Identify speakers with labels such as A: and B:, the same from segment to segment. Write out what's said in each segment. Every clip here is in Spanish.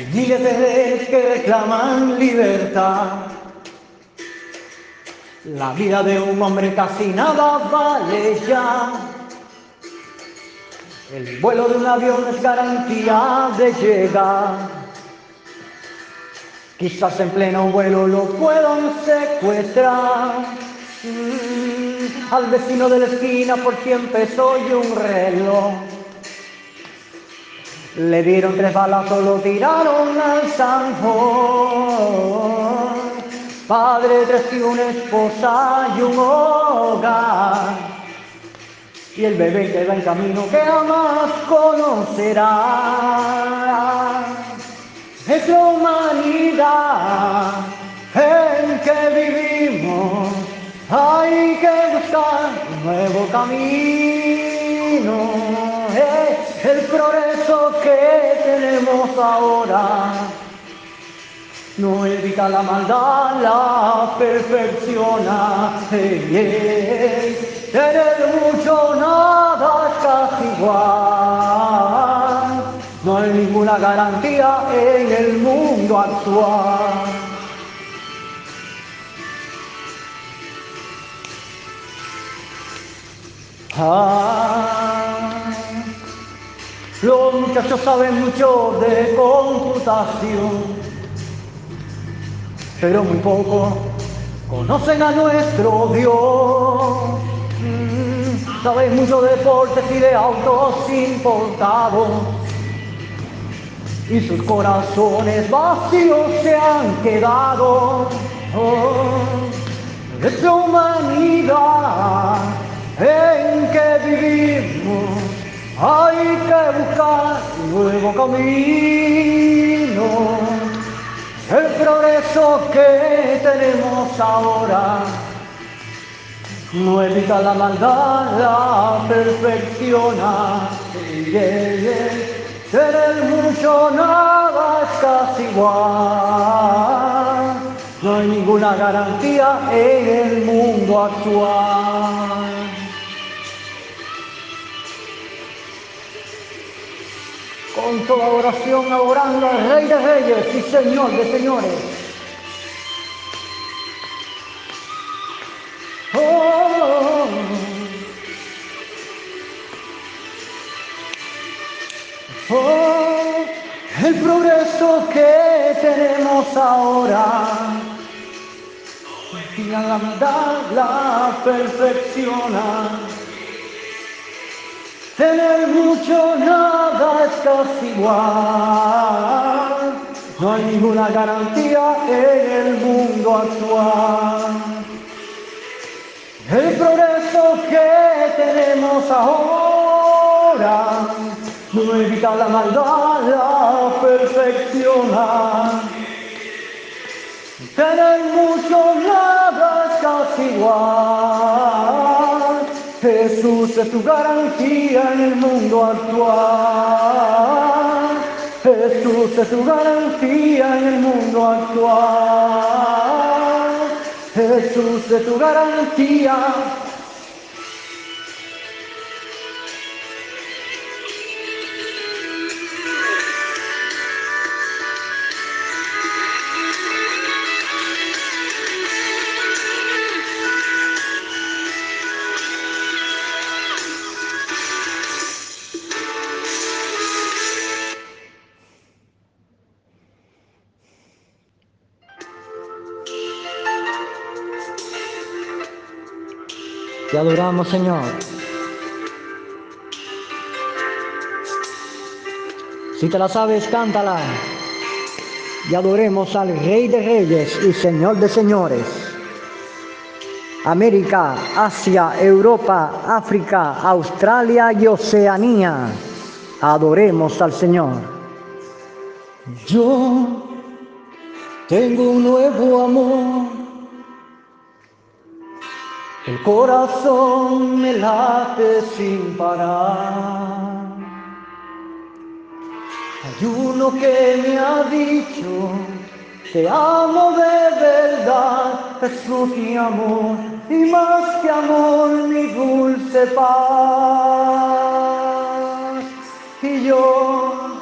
A: Hay miles de redes que reclaman libertad. La vida de un hombre casi nada vale ya. El vuelo de un avión es garantía de llegar. Quizás en pleno vuelo lo puedan secuestrar. Mm, al vecino de la esquina por quien peso y un reloj. Le dieron tres balazos, lo tiraron al zanjón. Padre, tres y una esposa y un hogar. Y el bebé que va en camino que jamás conocerá. Es la humanidad en que vivimos. Hay que buscar un nuevo camino. Es el progreso que tenemos ahora. No evita la maldad, la perfecciona. Hey, hey. Tener mucho nada es casi igual. No hay ninguna garantía en el mundo actual. Ah, los muchachos saben mucho de computación, pero muy poco conocen a nuestro Dios. Mm, saben mucho de deportes y de autos importados, y sus corazones vacíos se han quedado. Oh, es la humanidad en que vivimos. Hay que buscar nuevo camino. El progreso que tenemos ahora no evita la maldad, la perfecciona. Yeah, yeah. Tener mucho nada es casi igual. No hay ninguna garantía en el mundo actual. Con toda oración adorando al Rey de Reyes y Señor de Señores. Oh, oh, el progreso que tenemos ahora y la maldad la perfecciona. Tener mucho nada es casi igual. No hay ninguna garantía en el mundo actual. El progreso que tenemos ahora no evita la maldad, la perfecciona. Tener mucho nada es casi igual. Jesús es tu garantía en el mundo actual. Jesús es tu garantía en el mundo actual. Jesús es tu garantía. Adoramos, Señor. Si te la sabes, cántala. Y adoremos al Rey de Reyes y Señor de Señores. América, Asia, Europa, África, Australia y Oceanía. Adoremos al Señor. Yo tengo un nuevo amor. El corazón me late sin parar. Hay uno que me ha dicho, te amo de verdad, Jesús mi amor, y más que amor mi dulce paz. Y yo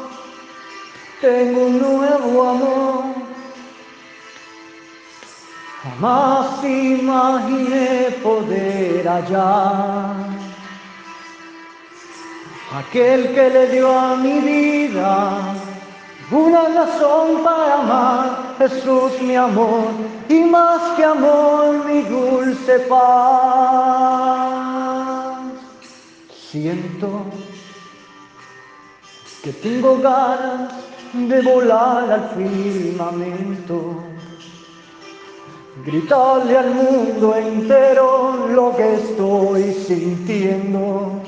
A: tengo un nuevo amor. Jamás imaginé poder hallar aquel que le dio a mi vida una razón para amar, Jesús mi amor, y más que amor mi dulce paz. Siento que tengo ganas de volar al firmamento, gritarle al mundo entero lo que estoy sintiendo,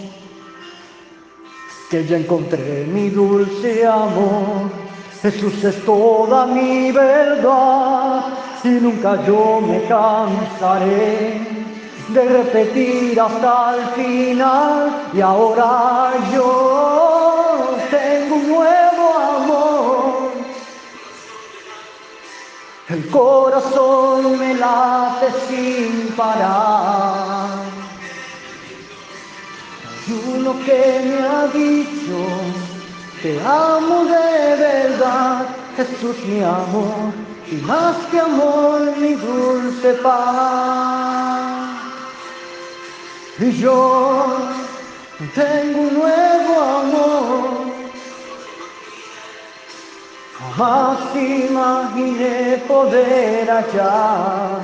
A: que ya encontré mi dulce amor. Jesús es toda mi verdad. Y nunca yo me cansaré de repetir hasta el final. Y ahora yo El corazón me late sin parar. Hay uno que me ha dicho te amo de verdad, Jesús mi amor, y más que amor mi dulce paz. Y yo tengo un nuevo amor, jamás imaginé poder hallar.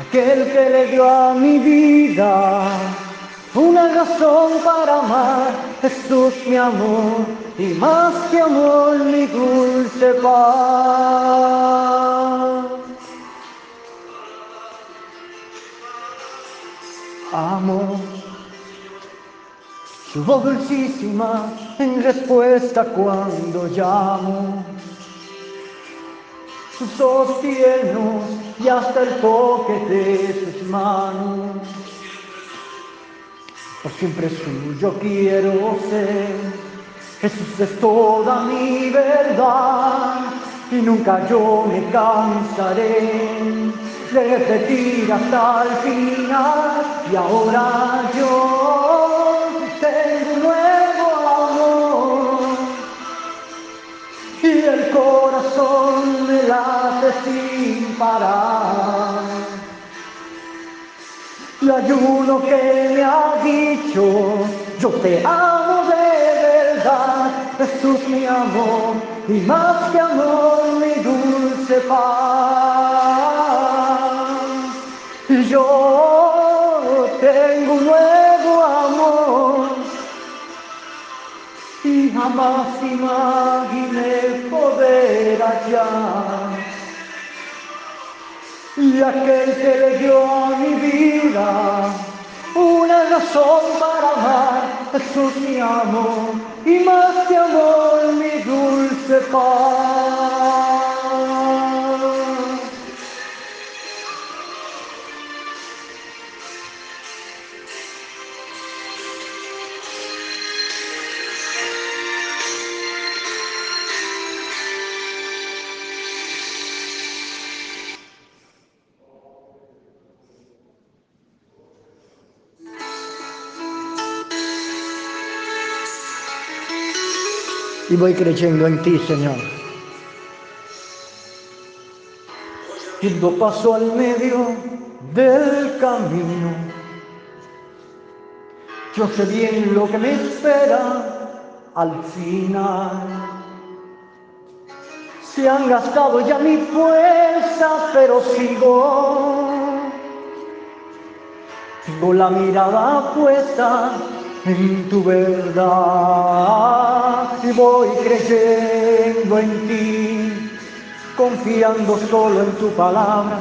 A: Aquel que le dio a mi vida una razón para amar, Jesús mi amor, y más que amor mi dulce paz. Amo su voz dulcísima en respuesta cuando llamo, sus ojos tiernos y hasta el toque de sus manos por siempre suyo quiero ser. Jesús es toda mi verdad y nunca yo me cansaré de repetir hasta el final. Y ahora yo tengo nuevo amor y el corazón me late sin parar. Y hay uno que me ha dicho, yo te amo de verdad, Jesús mi amor, y más que amor mi dulce paz. Y jamás imaginé poder hallar y aquel que le dio a mi vida una razón para amar, Jesús mi amor, y más que amor mi dulce paz. Y voy creyendo en ti, Señor. Yendo paso al medio del camino, yo sé bien lo que me espera al final. Se han gastado ya mi fuerza, pero sigo. Tengo la mirada puesta en tu verdad y voy creyendo en ti, confiando solo en tu palabra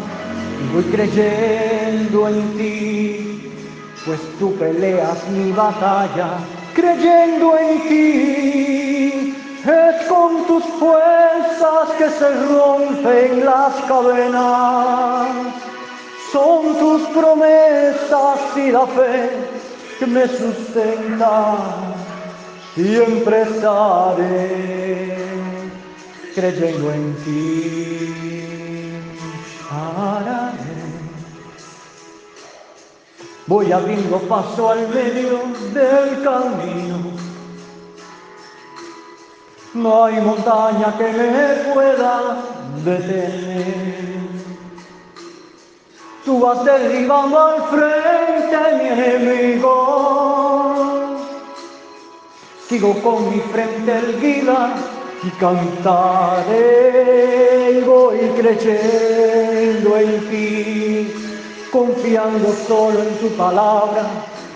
A: y voy creyendo en ti, pues tú peleas mi batalla, creyendo en ti. Es con tus fuerzas que se rompen las cadenas, son tus promesas y la fe que me sustenta, siempre estaré creyendo en ti. Voy abriendo paso al medio del camino. No hay montaña que me pueda detener. Tú vas derribando al frente mi enemigo. Sigo con mi frente erguida y cantaré y voy creyendo en ti, confiando solo en tu palabra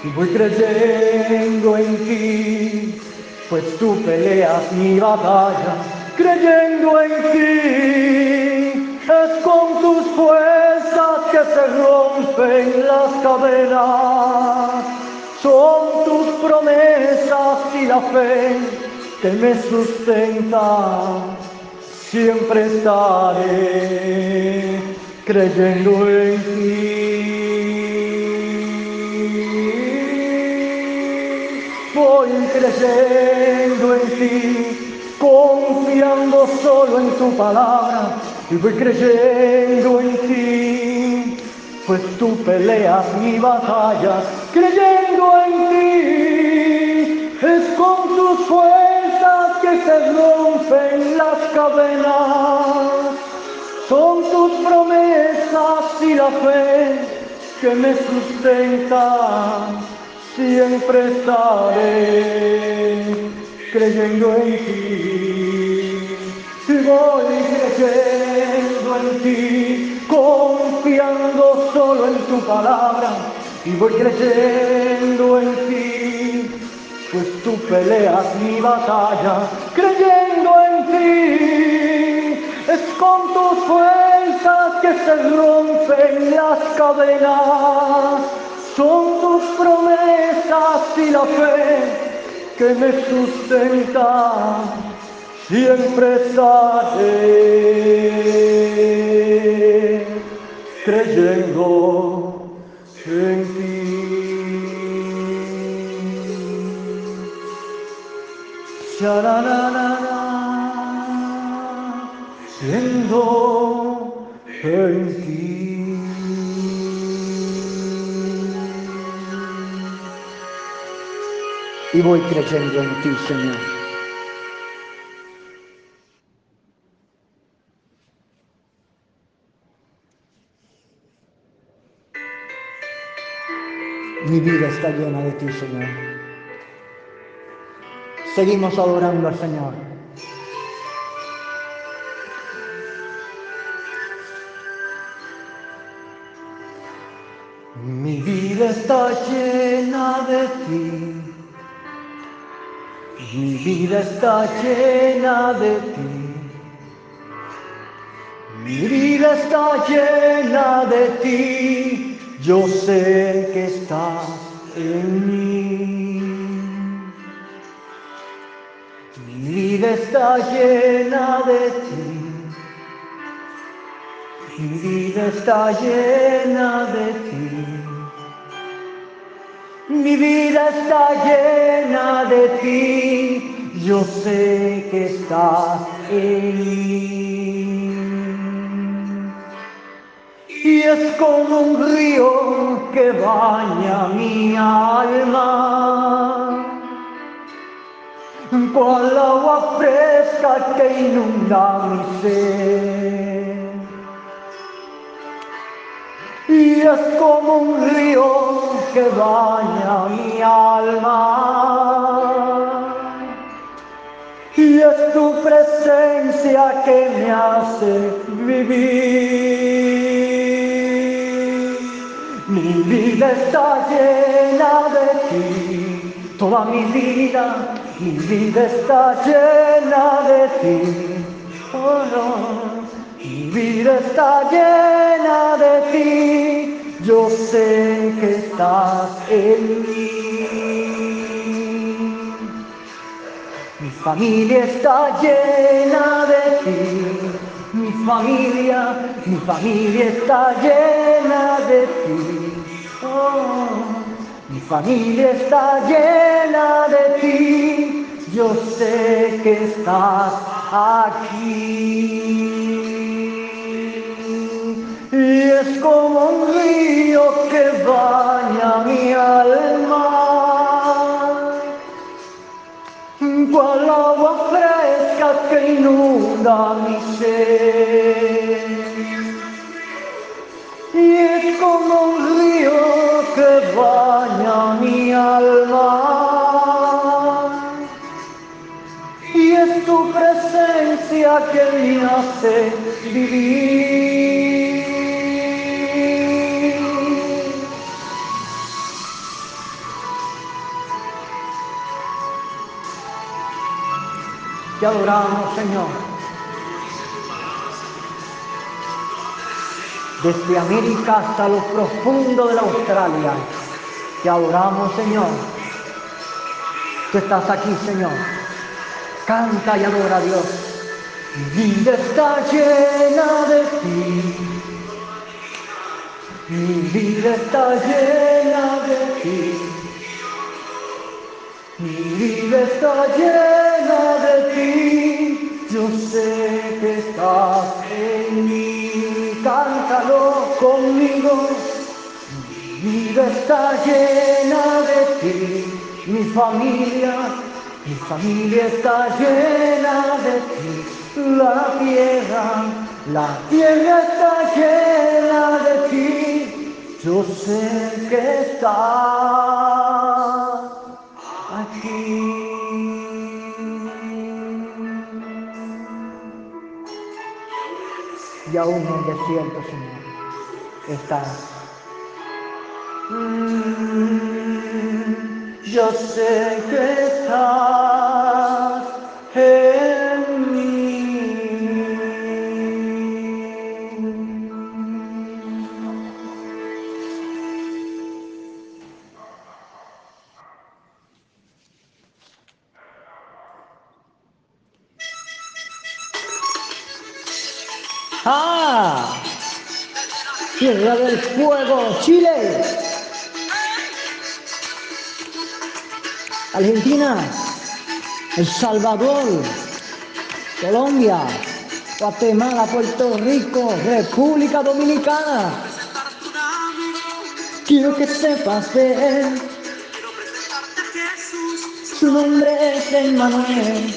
A: y voy creyendo en ti, pues tú peleas mi batalla, creyendo en ti. Es con tus fuerzas que se rompen las cadenas, son tus promesas y la fe que me sustenta. Siempre estaré creyendo en ti. Voy creyendo en ti, confiando solo en tu palabra y voy creyendo en ti, pues tú peleas mi batalla, creyendo en ti, es con tus fuerzas que se rompen las cadenas, son tus promesas y la fe que me sustentan, siempre estaré creyendo en ti, voy creyendo en ti, confiando solo en tu palabra y voy creyendo en ti, pues tú peleas mi batalla, creyendo en ti, es con tus fuerzas que se rompen las cadenas, son tus promesas y la fe que me sustenta, siempre estaré creyendo en ti. Sha-la-la-la-la, Siendo en ti. Y voy creyendo en ti, Señor. Mi vida está llena de ti, Señor. Seguimos adorando al Señor. Mi vida está llena de ti. Mi vida está llena de ti. Mi vida está llena de ti. Yo sé que estás en mí. Mi vida está llena de ti. Mi vida está llena de ti. Mi vida está llena de ti. Yo sé que estás en mí. Y es como un río que baña mi alma. Cual agua fresca que inunda mi ser. Y es como un río que baña mi alma. Y es tu presencia que me hace vivir. Mi vida está llena de ti, toda mi vida, mi vida está llena de ti. Oh no. Mi vida está llena de ti, yo sé que estás en mí. Mi familia está llena de ti, mi familia, mi familia está llena de ti. Mi familia está llena de ti, yo sé que estás aquí. Y es como un río que baña mi alma, cual agua fresca que inundan mi ser. Y es como un río baña mi alma. Y es tu presencia que me hace vivir. Te adoramos, Señor. Desde América hasta lo profundo de la Australia. Te adoramos, Señor. Tú estás aquí, Señor. Canta y adora a Dios. Mi vida está llena de ti. Mi vida está llena de ti. Mi vida está llena de ti, yo sé que estás conmigo. Mi vida está llena de ti, mi familia, mi familia está llena de ti. La tierra, la tierra está llena de ti, yo sé que estás aquí. Y aún en desierto, Señor, estás. Mm, yo sé que estás en mí. ¡Ah! Tierra del Fuego, Chile. Argentina, El Salvador, Colombia, Guatemala, Puerto Rico, República Dominicana. Quiero que sepas de él. Su nombre es Emmanuel.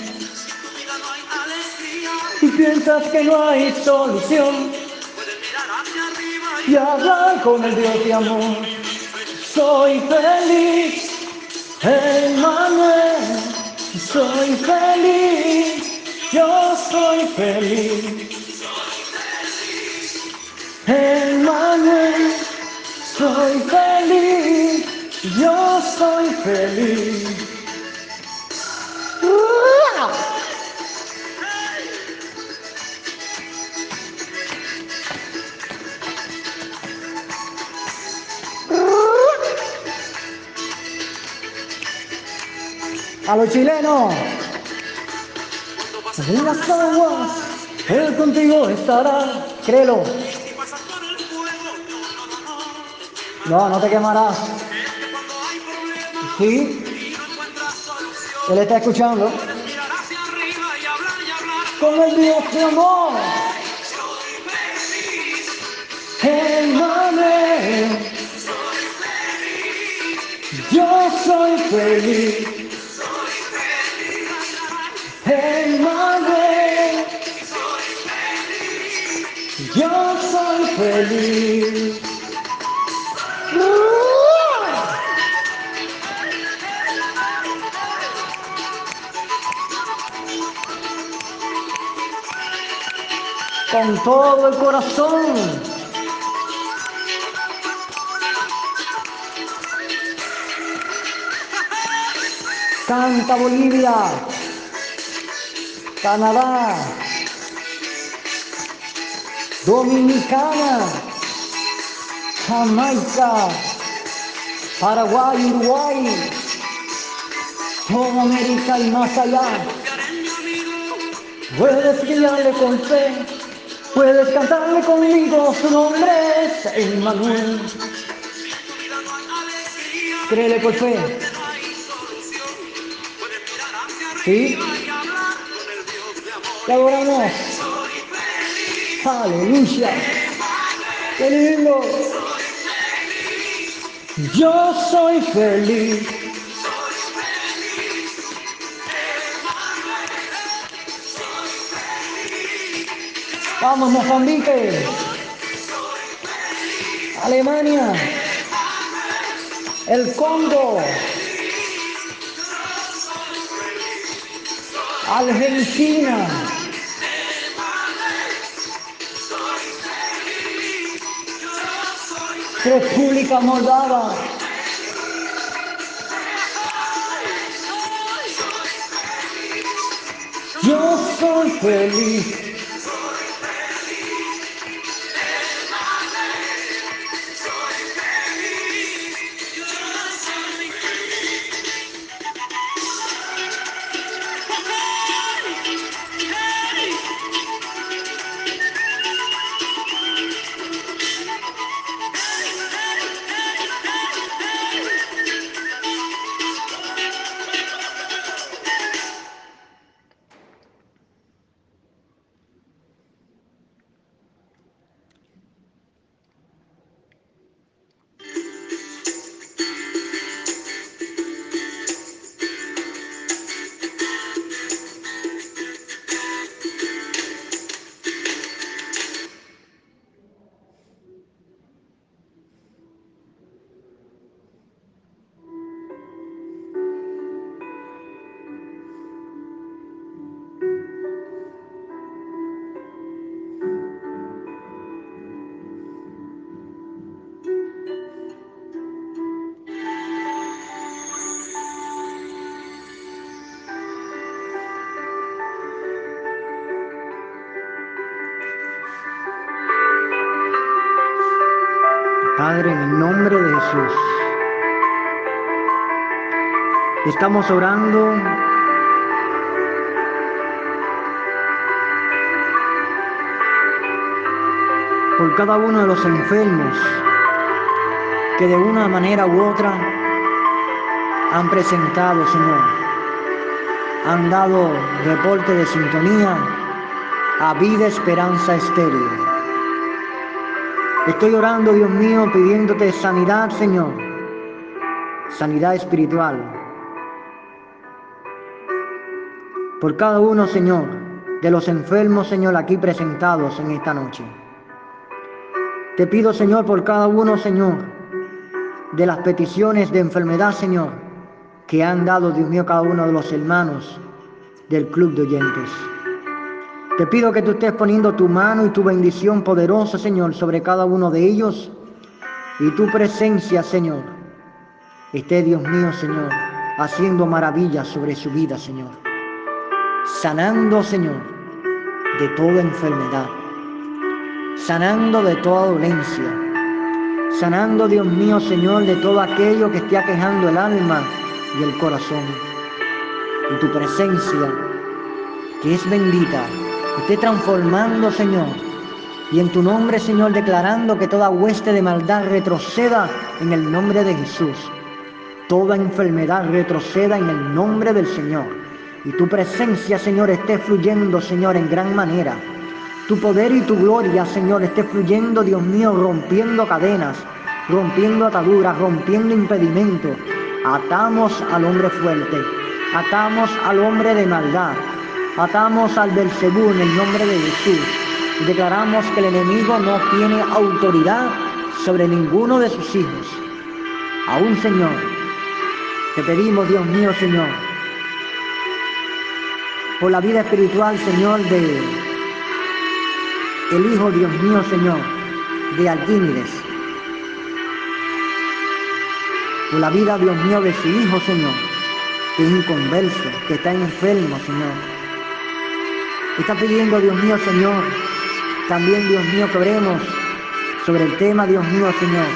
A: Y piensas que no hay solución. Y hablar con el Dios de amor. Soy feliz, Emmanuel. Soy feliz, yo soy feliz. Emmanuel, soy feliz, yo soy feliz. A los chilenos, en las aguas, Él contigo estará, créelo. No, no te quemarás. Sí, Él está escuchando. Con el Dios de amor. Emmanuel. Yo soy feliz. Con todo el corazón. Canta Bolivia, Canadá, Dominicana, Jamaica, Paraguay, Uruguay, toda América y más allá. Puedes guiarle con fe, puedes cantarle conmigo, su nombre es Emmanuel. Créele por fe. ¿Sí? Te adoramos. Aleluya. Qué lindo. Yo soy feliz. Vamos, Mozambique. Alemania. El Congo. Argentina. República Moldava. Yo soy feliz. Estamos orando por cada uno de los enfermos que de una manera u otra han presentado, Señor. Han dado reporte de sintonía a vida, esperanza estéril. Estoy orando, Dios mío, pidiéndote sanidad, Señor. Sanidad espiritual. Por cada uno, Señor, de los enfermos, Señor, aquí presentados en esta noche. Te pido, Señor, por cada uno, Señor, de las peticiones de enfermedad, Señor, que han dado, Dios mío, cada uno de los hermanos del club de oyentes. Te pido que tú estés poniendo tu mano y tu bendición poderosa, Señor, sobre cada uno de ellos. Y tu presencia, Señor, esté, Dios mío, Señor, haciendo maravillas sobre su vida, Señor. Sanando, Señor, de toda enfermedad. Sanando de toda dolencia. Sanando, Dios mío, Señor, de todo aquello que esté aquejando el alma y el corazón. Y tu presencia, que es bendita, esté transformando, Señor. Y en tu nombre, Señor, declarando que toda hueste de maldad retroceda en el nombre de Jesús. Toda enfermedad retroceda en el nombre del Señor. Y tu presencia, Señor, esté fluyendo, Señor, en gran manera. Tu poder y tu gloria, Señor, esté fluyendo, Dios mío, rompiendo cadenas, rompiendo ataduras, rompiendo impedimentos. Atamos al hombre fuerte, atamos al hombre de maldad, Atamos al Belcebú en el nombre de Jesús y declaramos que el enemigo no tiene autoridad sobre ninguno de sus hijos. Aún, Señor, te pedimos, Dios mío, Señor, por la vida espiritual, Señor, de el Hijo, Dios mío, Señor, de Alquímides. Por la vida, Dios mío, de su Hijo, Señor, que es inconverso, que está enfermo, Señor Está pidiendo, Dios mío, Señor, también, Dios mío, que oremos sobre el tema, Dios mío, Señor,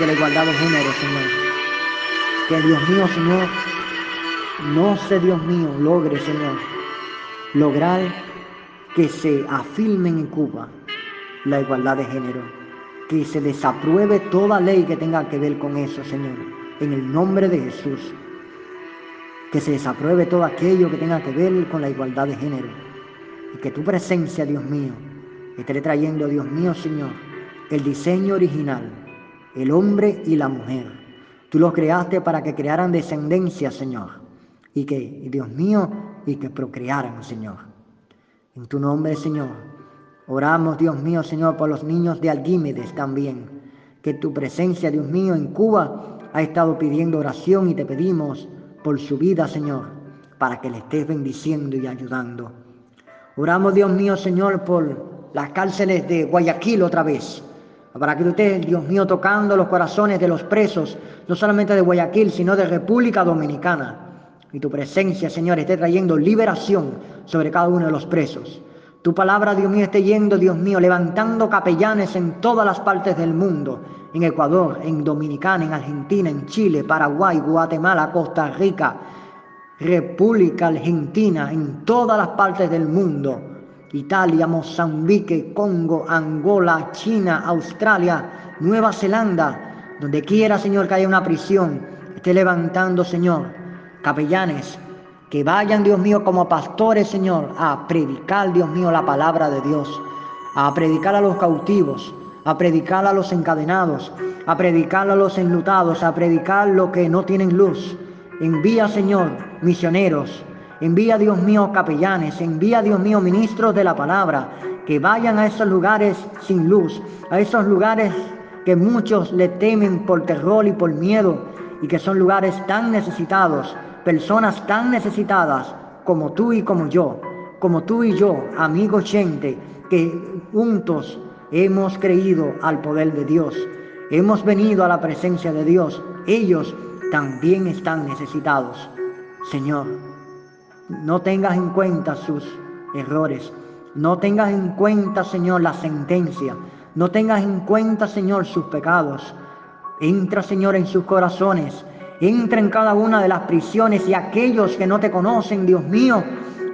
A: de la igualdad de género, Señor. Que Dios mío, Señor, no se, Dios mío, logre, Señor, lograr que se afirmen en Cuba la igualdad de género. Que se desapruebe toda ley que tenga que ver con eso, Señor. En el nombre de Jesús. Que se desapruebe todo aquello que tenga que ver con la igualdad de género y que tu presencia, Dios mío, esté trayendo, Dios mío, Señor, el diseño original, el hombre y la mujer. Tú los creaste para que crearan descendencia, Señor, y que, Dios mío, y que procrearan, Señor. En tu nombre, Señor, Oramos, Dios mío, Señor, por los niños de Alquímedes también. Que tu presencia, Dios mío, en Cuba ha estado pidiendo oración y te pedimos por su vida, Señor, para que le estés bendiciendo y ayudando. Oramos, Dios mío, Señor, por las cárceles de Guayaquil otra vez. Para que usted, Dios mío, tocando los corazones de los presos, no solamente de Guayaquil, sino de República Dominicana. Y tu presencia, Señor, esté trayendo liberación sobre cada uno de los presos. Tu palabra, Dios mío, esté yendo, Dios mío, levantando capellanes en todas las partes del mundo, en Ecuador, en Dominicana, en Argentina, en Chile, Paraguay, Guatemala, Costa Rica, República Argentina, en todas las partes del mundo, Italia, Mozambique, Congo, Angola, China, Australia, Nueva Zelanda, donde quiera, Señor, que haya una prisión, esté levantando, Señor, capellanes, que vayan, Dios mío, como pastores, Señor, a predicar, Dios mío, la palabra de Dios, a predicar a los cautivos, a predicar a los encadenados, a predicar a los enlutados, a predicar lo que no tienen luz. Envía, Señor, misioneros, envía, Dios mío, capellanes, envía, Dios mío, ministros de la palabra, que vayan a esos lugares sin luz, a esos lugares que muchos le temen por terror y por miedo, y que son lugares tan necesitados personas tan necesitadas como tú y como yo, como tú y yo, amigo gente, que juntos hemos creído al poder de Dios, hemos venido a la presencia de Dios, ellos también están necesitados. Señor, no tengas en cuenta sus errores, no tengas en cuenta, Señor, la sentencia, no tengas en cuenta, Señor, sus pecados. Entra, Señor, en sus corazones Entra en cada una de las prisiones y aquellos que no te conocen, Dios mío,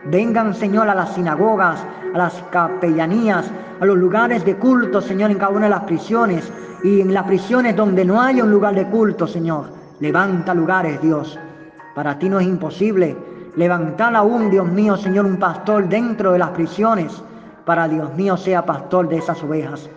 A: vengan, Señor, a las sinagogas, a las capellanías, a los lugares de culto, Señor, en cada una de las prisiones. Y en las prisiones donde no haya un lugar de culto, Señor, levanta lugares, Dios. Para ti no es imposible levantar aún, Dios mío, Señor, un pastor dentro de las prisiones, para Dios mío sea pastor de esas ovejas.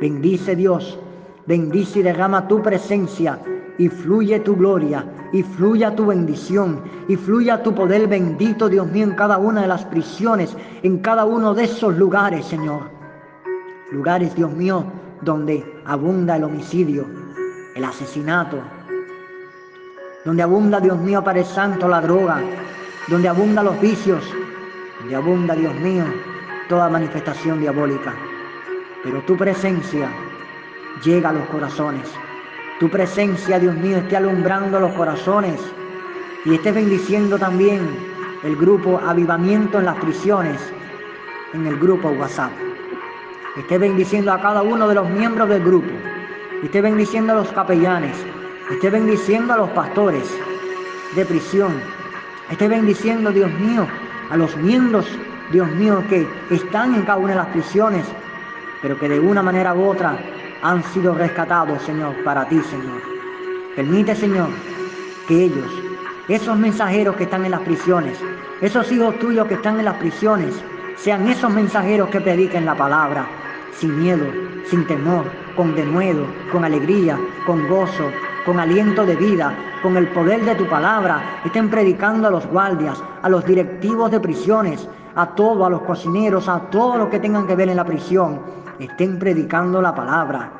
A: Bendice Dios, bendice y derrama tu presencia y fluye tu gloria, y fluya tu bendición, y fluya tu poder bendito, Dios mío, en cada una de las prisiones, en cada uno de esos lugares, Señor. Lugares, Dios mío, donde abunda el homicidio, el asesinato, donde abunda, Dios mío, Padre Santo, la droga, donde abunda los vicios, donde abunda, Dios mío, toda manifestación diabólica. Pero tu presencia llega a los corazones tu presencia, Dios mío, esté alumbrando los corazones y esté bendiciendo también el grupo Avivamiento en las Prisiones, en el grupo WhatsApp. Esté bendiciendo a cada uno de los miembros del grupo. Esté bendiciendo a los capellanes. Esté bendiciendo a los pastores de prisión. Esté bendiciendo, Dios mío, a los miembros, Dios mío, que están en cada una de las prisiones, pero que de una manera u otra han sido rescatados, Señor, para ti, Señor. Permite, Señor, que ellos, esos mensajeros que están en las prisiones, esos hijos tuyos que están en las prisiones, sean esos mensajeros que prediquen la palabra, sin miedo, sin temor, con denuedo, con alegría, con gozo, con aliento de vida, con el poder de tu palabra, estén predicando a los guardias, a los directivos de prisiones, a todos, a los cocineros, a todos los que tengan que ver en la prisión, estén predicando la palabra.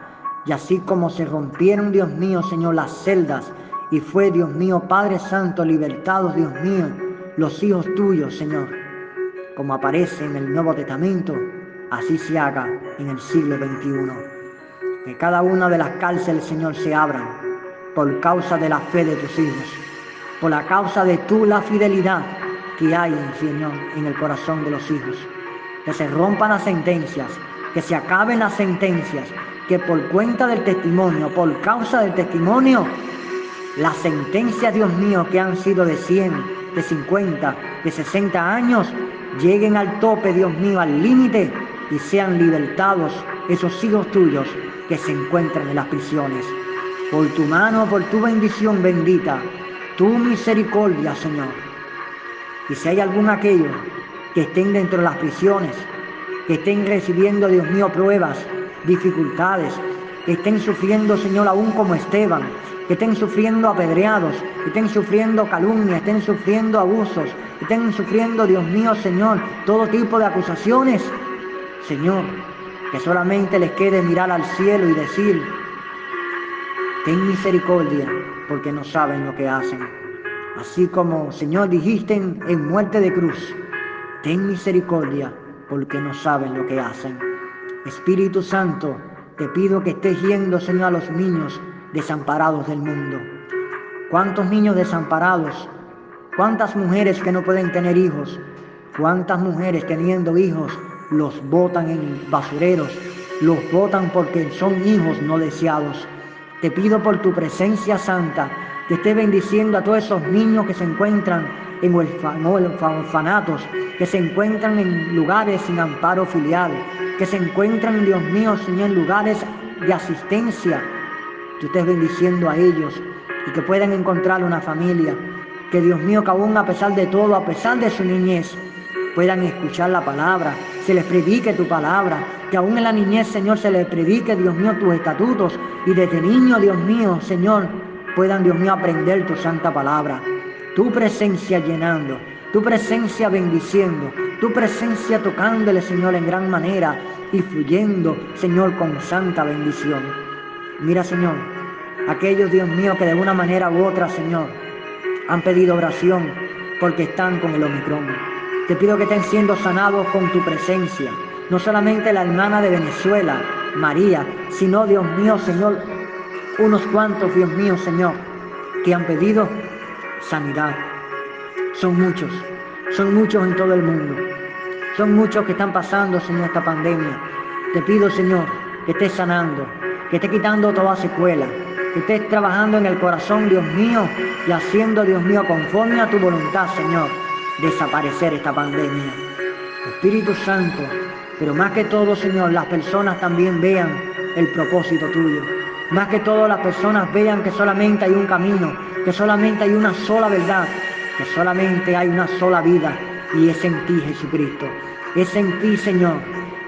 A: Y así como se rompieron, Dios mío, Señor, las celdas, y fue, Dios mío, Padre Santo, libertados, Dios mío, los hijos tuyos, Señor, como aparece en el Nuevo Testamento, así se haga en el siglo XXI. Que cada una de las cárceles, Señor, se abran por causa de la fe de tus hijos, por la causa de tu la fidelidad que hay, Señor, en el corazón de los hijos. Que se rompan las sentencias, que se acaben las sentencias, que por cuenta del testimonio, por causa del testimonio, las sentencias, Dios mío, que han sido de 100, de 50, de 60 años, lleguen al tope, Dios mío, al límite y sean libertados esos hijos tuyos que se encuentran en las prisiones. Por tu mano, por tu bendición bendita, tu misericordia, Señor. Y si hay algún aquello que estén dentro de las prisiones, que estén recibiendo, Dios mío, pruebas, dificultades, que estén sufriendo, Señor, aún como Esteban, que estén sufriendo apedreados, que estén sufriendo calumnias, estén sufriendo abusos, que estén sufriendo, Dios mío, Señor, todo tipo de acusaciones. Señor, que solamente les quede mirar al cielo y decir, ten misericordia, porque no saben lo que hacen. Así como, Señor, dijiste en, muerte de cruz, ten misericordia, porque no saben lo que hacen. Espíritu Santo, te pido que estés yendo, Señor, a los niños desamparados del mundo. ¿Cuántos niños desamparados? ¿Cuántas mujeres que no pueden tener hijos? ¿Cuántas mujeres teniendo hijos los botan en basureros? Los botan porque son hijos no deseados. Te pido por tu presencia santa que esté bendiciendo a todos esos niños que se encuentran en orfanatos, que se encuentran en lugares sin amparo filial, que se encuentran, Dios mío, Señor, en lugares de asistencia. Que estés bendiciendo a ellos y que puedan encontrar una familia. Que Dios mío, que aún a pesar de todo, a pesar de su niñez, puedan escuchar la palabra, se les predique tu palabra, que aún en la niñez, Señor, se les predique, Dios mío, tus estatutos y desde niño, Dios mío, Señor, puedan, Dios mío, aprender tu santa palabra, tu presencia llenando, tu presencia bendiciendo, tu presencia tocándole, Señor, en gran manera y fluyendo, Señor, con santa bendición. Mira, Señor, aquellos, Dios mío, que de una manera u otra, Señor, han pedido oración porque están con el Omicron. Te pido que estén siendo sanados con tu presencia. No solamente la hermana de Venezuela, María, sino, Dios mío, Señor, unos cuantos, Dios mío, Señor, que han pedido sanidad. Son muchos, son muchos en todo el mundo. Son muchos que están pasando, Señor, esta pandemia. Te pido, Señor, que estés sanando, que estés quitando toda secuela, que estés trabajando en el corazón, Dios mío, y haciendo, Dios mío, conforme a tu voluntad, Señor, desaparecer esta pandemia. Espíritu Santo, pero más que todo, Señor, las personas también vean el propósito tuyo. Más que todo las personas vean que solamente hay un camino, que solamente hay una sola verdad, que solamente hay una sola vida y es en ti, Jesucristo. Es en ti, Señor,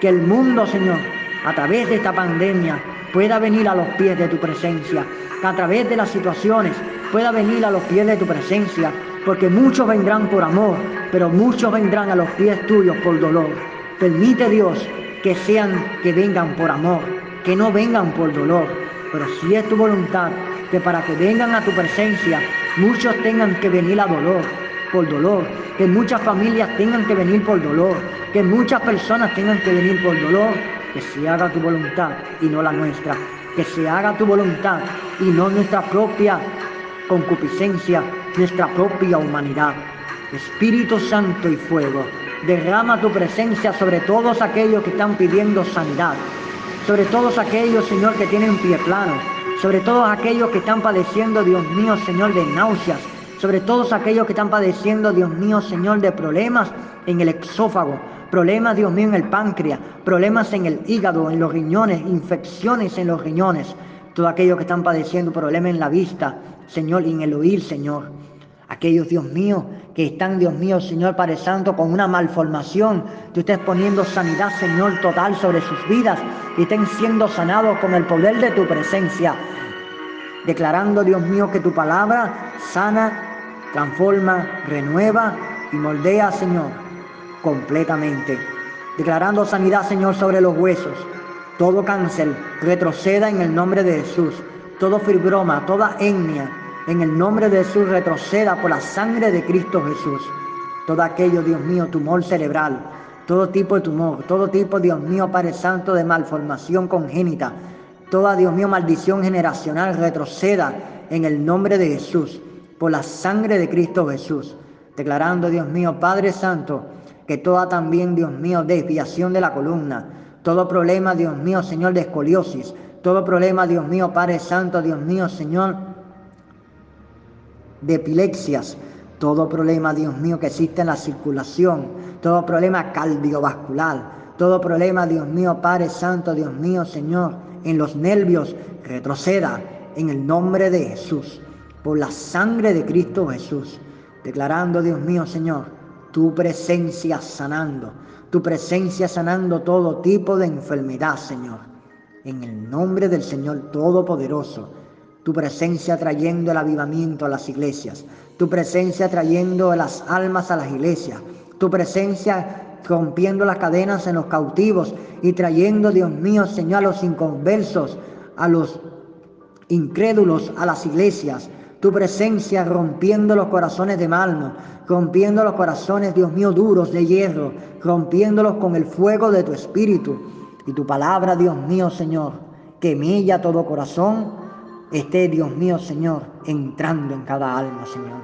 A: que el mundo, Señor, a través de esta pandemia pueda venir a los pies de tu presencia, que a través de las situaciones pueda venir a los pies de tu presencia, porque muchos vendrán por amor, pero muchos vendrán a los pies tuyos por dolor. Permite Dios que sean, que vengan por amor, que no vengan por dolor, pero si es tu voluntad que para que vengan a tu presencia muchos tengan que venir a dolor, por dolor, que muchas familias tengan que venir por dolor, que muchas personas tengan que venir por dolor, que se haga tu voluntad y no la nuestra, que se haga tu voluntad y no nuestra propia concupiscencia, nuestra propia humanidad. Espíritu Santo y fuego, derrama tu presencia sobre todos aquellos que están pidiendo sanidad, sobre todos aquellos, Señor, que tienen pie plano, sobre todos aquellos que están padeciendo, Dios mío, Señor, de náuseas, sobre todos aquellos que están padeciendo, Dios mío, Señor, de problemas en el exófago, problemas, Dios mío, en el páncreas, problemas en el hígado, en los riñones, infecciones en los riñones, todos aquellos que están padeciendo problemas en la vista, Señor, y en el oír, Señor. Aquellos, Dios mío, que están, Dios mío, Señor Padre Santo, con una malformación, tú estés poniendo sanidad, Señor, total sobre sus vidas y estén siendo sanados con el poder de tu presencia. Declarando, Dios mío, que tu palabra sana, transforma, renueva y moldea, Señor, completamente. Declarando sanidad, Señor, sobre los huesos. Todo cáncer retroceda en el nombre de Jesús. Todo fibroma, toda etnia, en el nombre de Jesús retroceda por la sangre de Cristo Jesús. Todo aquello, Dios mío, tumor cerebral, todo tipo de tumor, todo tipo, Dios mío, Padre Santo, de malformación congénita, toda, Dios mío, maldición generacional retroceda en el nombre de Jesús, por la sangre de Cristo Jesús. Declarando, Dios mío, Padre Santo, que toda también, Dios mío, desviación de la columna, todo problema, Dios mío, Señor, de escoliosis, todo problema, Dios mío, Padre Santo, Dios mío, Señor, de epilepsias, todo problema, Dios mío, que existe en la circulación, todo problema cardiovascular, todo problema, Dios mío, Padre Santo, Dios mío, Señor, en los nervios, retroceda en el nombre de Jesús, por la sangre de Cristo Jesús, declarando, Dios mío, Señor, tu presencia sanando, tu presencia sanando todo tipo de enfermedad, Señor, en el nombre del Señor Todopoderoso tu presencia trayendo el avivamiento a las iglesias, tu presencia trayendo las almas a las iglesias, tu presencia
B: rompiendo las cadenas en los cautivos y trayendo, Dios mío, Señor, a los inconversos, a los incrédulos, a las iglesias. Tu presencia rompiendo los corazones de malmo, rompiendo los corazones, Dios mío, duros de hierro, rompiéndolos con el fuego de tu espíritu. Y tu palabra, Dios mío, Señor, que milla todo corazón, esté, Dios mío, Señor, entrando en cada alma, Señor.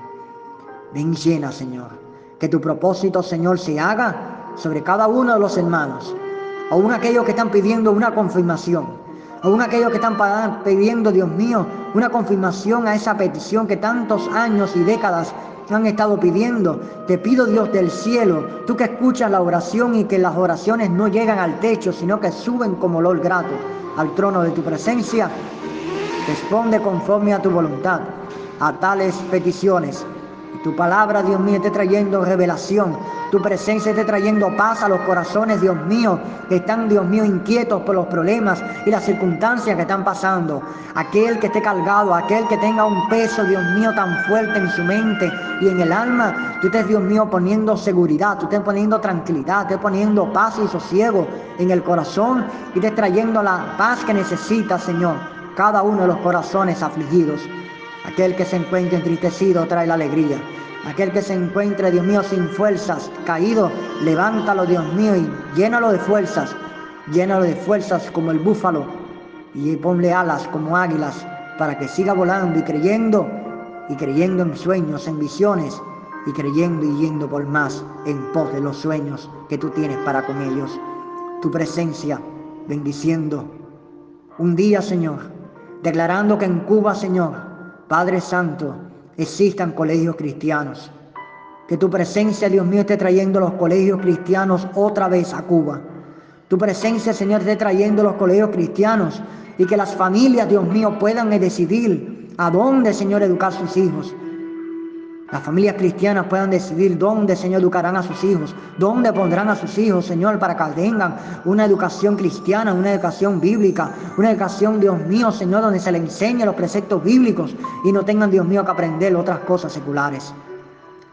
B: Ven llena, Señor. Que tu propósito, Señor, se haga sobre cada uno de los hermanos. Aún aquellos que están pidiendo una confirmación. Aún aquellos que están pidiendo, Dios mío, una confirmación a esa petición que tantos años y décadas han estado pidiendo. Te pido Dios del cielo, tú que escuchas la oración y que las oraciones no llegan al techo, sino que suben como olor grato al trono de tu presencia. Responde conforme a tu voluntad a tales peticiones tu palabra, Dios mío, esté trayendo revelación. Tu presencia esté trayendo paz a los corazones, Dios mío, que están, Dios mío, inquietos por los problemas y las circunstancias que están pasando. Aquel que esté cargado, aquel que tenga un peso, Dios mío, tan fuerte en su mente y en el alma, tú estés, Dios mío, poniendo seguridad, tú estés poniendo tranquilidad, estés poniendo paz y sosiego en el corazón y estés trayendo la paz que necesita, Señor, cada uno de los corazones afligidos. Aquel que se encuentre entristecido trae la alegría. Aquel que se encuentre, Dios mío, sin fuerzas, caído, levántalo, Dios mío, y llénalo de fuerzas. Llénalo de fuerzas como el búfalo y ponle alas como águilas para que siga volando y creyendo y creyendo en sueños, en visiones y creyendo y yendo por más en pos de los sueños que tú tienes para con ellos. Tu presencia bendiciendo un día, Señor, declarando que en Cuba, Señor, Padre Santo, existan colegios cristianos. Que tu presencia, Dios mío, esté trayendo los colegios cristianos otra vez a Cuba. Tu presencia, Señor, esté trayendo los colegios cristianos y que las familias, Dios mío, puedan decidir a dónde, Señor, educar sus hijos las familias cristianas puedan decidir dónde, Señor, educarán a sus hijos, dónde pondrán a sus hijos, Señor, para que tengan una educación cristiana, una educación bíblica, una educación, Dios mío, Señor, donde se les enseñe los preceptos bíblicos y no tengan, Dios mío, que aprender otras cosas seculares.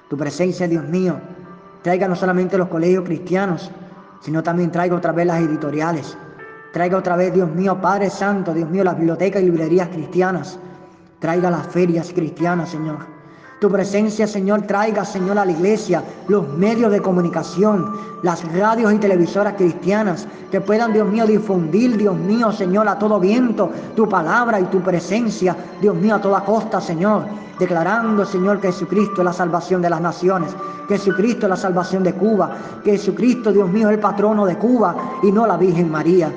B: Tu presencia, Dios mío, traiga no solamente los colegios cristianos, sino también traiga otra vez las editoriales. Traiga otra vez, Dios mío, Padre Santo, Dios mío, las bibliotecas y librerías cristianas. Traiga las ferias cristianas, Señor. Tu presencia, Señor, traiga, Señor, a la iglesia los medios de comunicación, las radios y televisoras cristianas, que puedan, Dios mío, difundir, Dios mío, Señor, a todo viento, tu palabra y tu presencia, Dios mío, a toda costa, Señor, declarando, Señor, que Jesucristo es la salvación de las naciones, que Jesucristo es la salvación de Cuba, que Jesucristo, Dios mío, es el patrono de Cuba y no la Virgen María.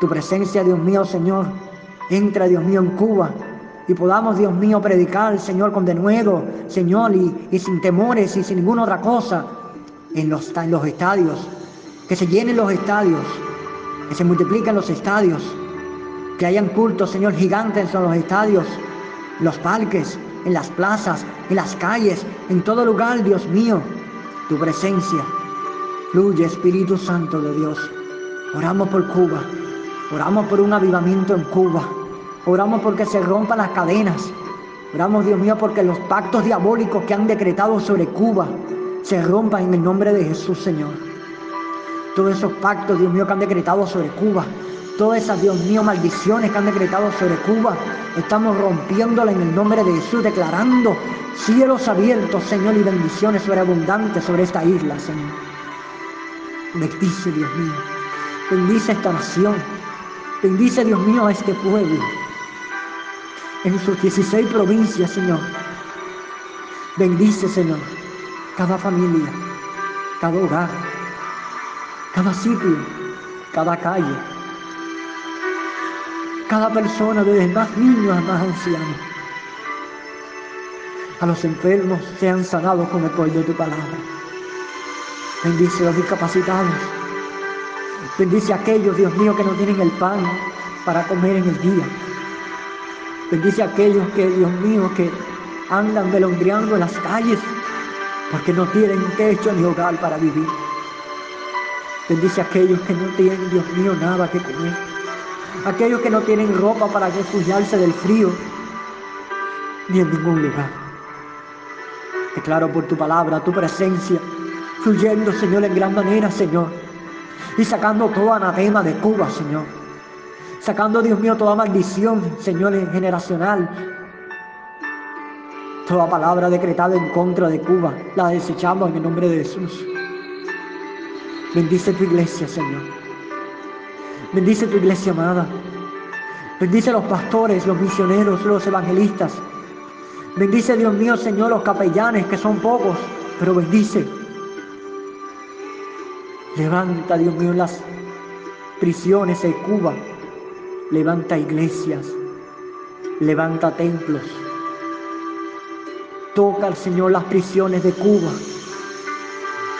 B: Tu presencia, Dios mío, Señor, entra, Dios mío, en Cuba y podamos, Dios mío, predicar, Señor, con denuedo, Señor, y, sin temores y sin ninguna otra cosa en los, en los estadios. Que se llenen los estadios, que se multipliquen los estadios, que hayan cultos, Señor, gigantes en los estadios, los parques, en las plazas, en las calles, en todo lugar, Dios mío, tu presencia. Fluye, Espíritu Santo de Dios. Oramos por Cuba, oramos por un avivamiento en Cuba. Oramos porque se rompan las cadenas. Oramos, Dios mío, porque los pactos diabólicos que han decretado sobre Cuba se rompan en el nombre de Jesús, Señor. Todos esos pactos, Dios mío, que han decretado sobre Cuba, todas esas, Dios mío, maldiciones que han decretado sobre Cuba, estamos rompiéndola en el nombre de Jesús, declarando cielos abiertos, Señor, y bendiciones sobreabundantes sobre esta isla, Señor. Bendice, Dios mío. Bendice esta nación. Bendice, Dios mío, a este pueblo en sus 16 provincias, Señor. Bendice, Señor, cada familia, cada hogar, cada sitio, cada calle, cada persona, desde más niño al más anciano. A los enfermos sean sanados con el poder de tu palabra. Bendice a los discapacitados. Bendice a aquellos, Dios mío, que no tienen el pan para comer en el día. Bendice a aquellos que, Dios mío, que andan melondreando en las calles porque no tienen techo ni hogar para vivir. Bendice a aquellos que no tienen, Dios mío, nada que comer. Aquellos que no tienen ropa para refugiarse del frío ni en ningún lugar. Declaro por tu palabra, tu presencia, fluyendo, Señor, en gran manera, Señor, y sacando todo anatema de Cuba, Señor, sacando, Dios mío, toda maldición, Señor, generacional, toda palabra decretada en contra de Cuba, la desechamos en el nombre de Jesús. Bendice tu iglesia, Señor. Bendice tu iglesia amada. Bendice a los pastores, los misioneros, los evangelistas. Bendice, Dios mío, Señor, los capellanes, que son pocos, pero bendice. Levanta, Dios mío, las prisiones en Cuba. Levanta iglesias. Levanta templos. Toca al Señor las prisiones de Cuba.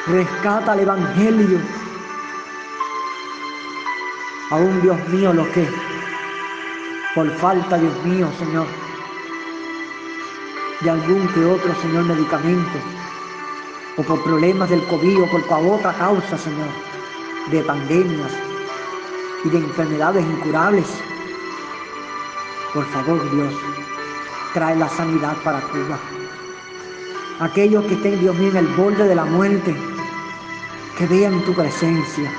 B: Rescata el Evangelio. Aún, Dios mío, lo que por falta, Dios mío, Señor, de algún que otro, Señor, medicamento, o por problemas del COVID, o por otra causa, Señor, de pandemias y de enfermedades incurables. Por favor, Dios, trae la sanidad para Cuba. Aquellos que estén, Dios mío, en el borde de la muerte, que vean tu presencia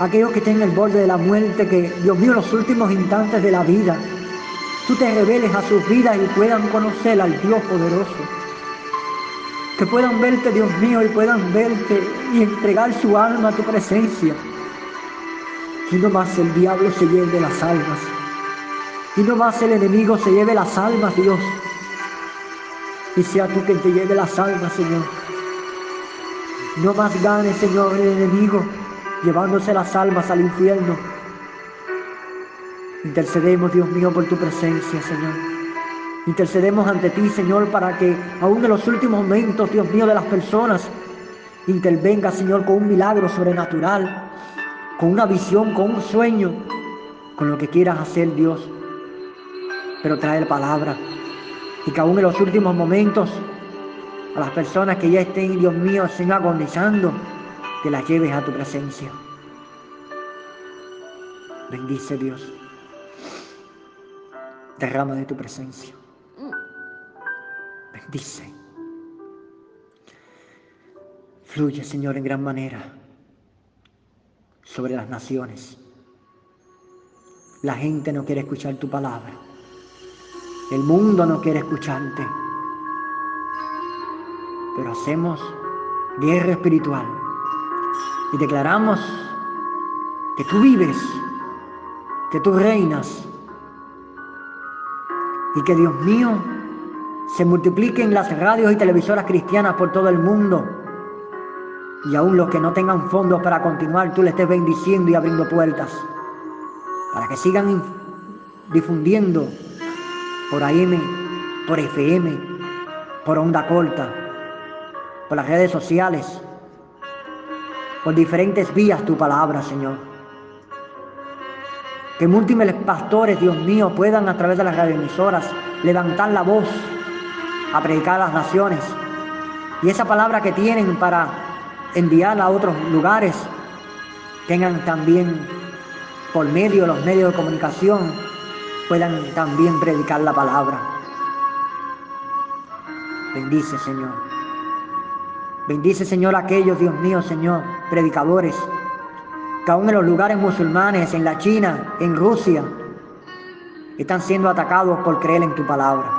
B: aquellos que estén en el borde de la muerte, que Dios mío, en los últimos instantes de la vida, tú te reveles a sus vidas y puedan conocer al Dios poderoso. Que puedan verte, Dios mío, y puedan verte y entregar su alma a tu presencia. Y no más el diablo se lleve las almas. Y no más el enemigo se lleve las almas, Dios. Y sea tú quien te lleve las almas, Señor. No más gane, Señor, el enemigo llevándose las almas al infierno. Intercedemos, Dios mío, por tu presencia, Señor. Intercedemos ante ti, Señor, para que aún en los últimos momentos, Dios mío, de las personas, intervenga, Señor, con un milagro sobrenatural, con una visión, con un sueño, con lo que quieras hacer, Dios. Pero trae la palabra. Y que aún en los últimos momentos, a las personas que ya estén, Dios mío, estén agonizando, que la lleves a tu presencia. Bendice Dios. Derrama de tu presencia. Bendice. Fluye, Señor, en gran manera sobre las naciones. La gente no quiere escuchar tu palabra. El mundo no quiere escucharte. Pero hacemos guerra espiritual y declaramos que tú vives, que tú reinas y que Dios mío se multipliquen las radios y televisoras cristianas por todo el mundo y aún los que no tengan fondos para continuar, tú le estés bendiciendo y abriendo puertas para que sigan difundiendo por AM, por FM, por onda corta, por las redes sociales, por diferentes vías tu palabra, Señor. Que múltiples pastores, Dios mío, puedan a través de las radioemisoras levantar la voz a predicar a las naciones. Y esa palabra que tienen para enviarla a otros lugares, tengan también por medio de los medios de comunicación, puedan también predicar la palabra. Bendice, Señor. Bendice, Señor, aquellos, Dios mío, Señor, predicadores, que aún en los lugares musulmanes, en la China, en Rusia, están siendo atacados por creer en tu palabra.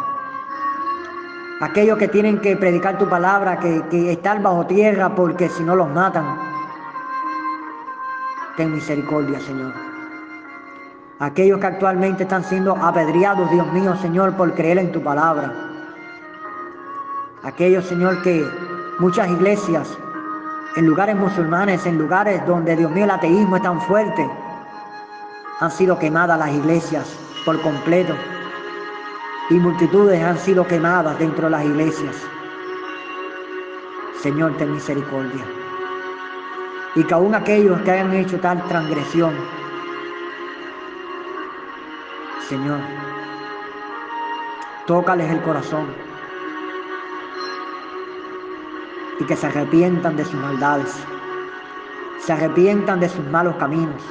B: Aquellos que tienen que predicar tu palabra, que, que están bajo tierra porque si no los matan. Ten misericordia, Señor. Aquellos que actualmente están siendo apedreados, Dios mío, Señor, por creer en tu palabra. Aquellos, Señor, que muchas iglesias, en lugares musulmanes, en lugares donde, Dios mío, el ateísmo es tan fuerte, han sido quemadas las iglesias por completo. Y multitudes han sido quemadas dentro de las iglesias. Señor, ten misericordia. Y que aún aquellos que hayan hecho tal transgresión, Señor, tócales el corazón y que se arrepientan de sus maldades, se arrepientan de sus malos caminos,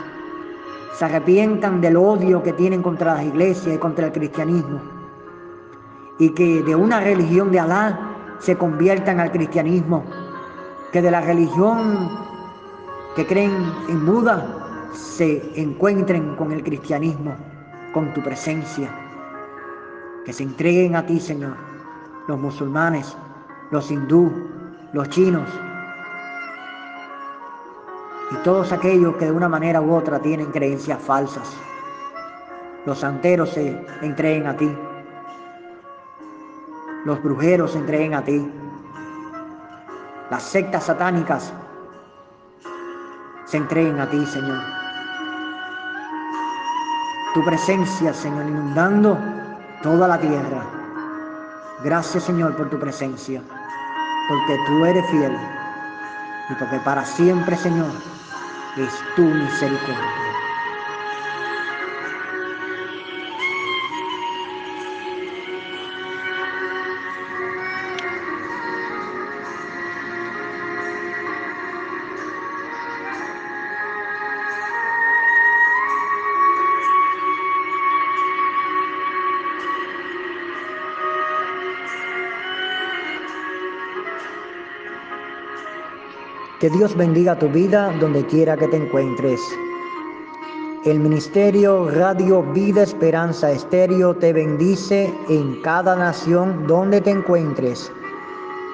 B: se arrepientan del odio que tienen contra las iglesias y contra el cristianismo, y que de una religión de Alá se conviertan al cristianismo. Que de la religión que creen en Buda se encuentren con el cristianismo, con tu presencia, que se entreguen a ti, Señor, los musulmanes, los hindú, los chinos y todos aquellos que de una manera u otra tienen creencias falsas. Los santeros se entreguen a ti, los brujeros se entreguen a ti, las sectas satánicas se entreguen a ti, Señor. Tu presencia, Señor, inundando toda la tierra. Gracias, Señor, por tu presencia, porque tú eres fiel y porque para siempre, Señor, es tu misericordia. Que Dios bendiga tu vida donde quiera que te encuentres. El Ministerio Radio Vida Esperanza Estéreo te bendice en cada nación donde te encuentres,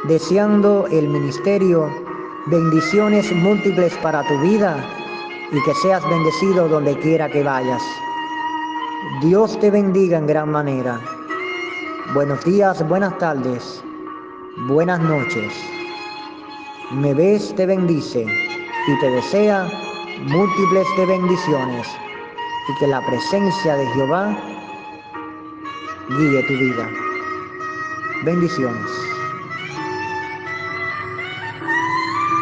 B: deseando el ministerio bendiciones múltiples para tu vida y que seas bendecido donde quiera que vayas. Dios te bendiga en gran manera. Buenos días, buenas tardes, buenas noches me ves, te bendice y te desea múltiples de bendiciones y que la presencia de Jehová guíe tu vida. Bendiciones.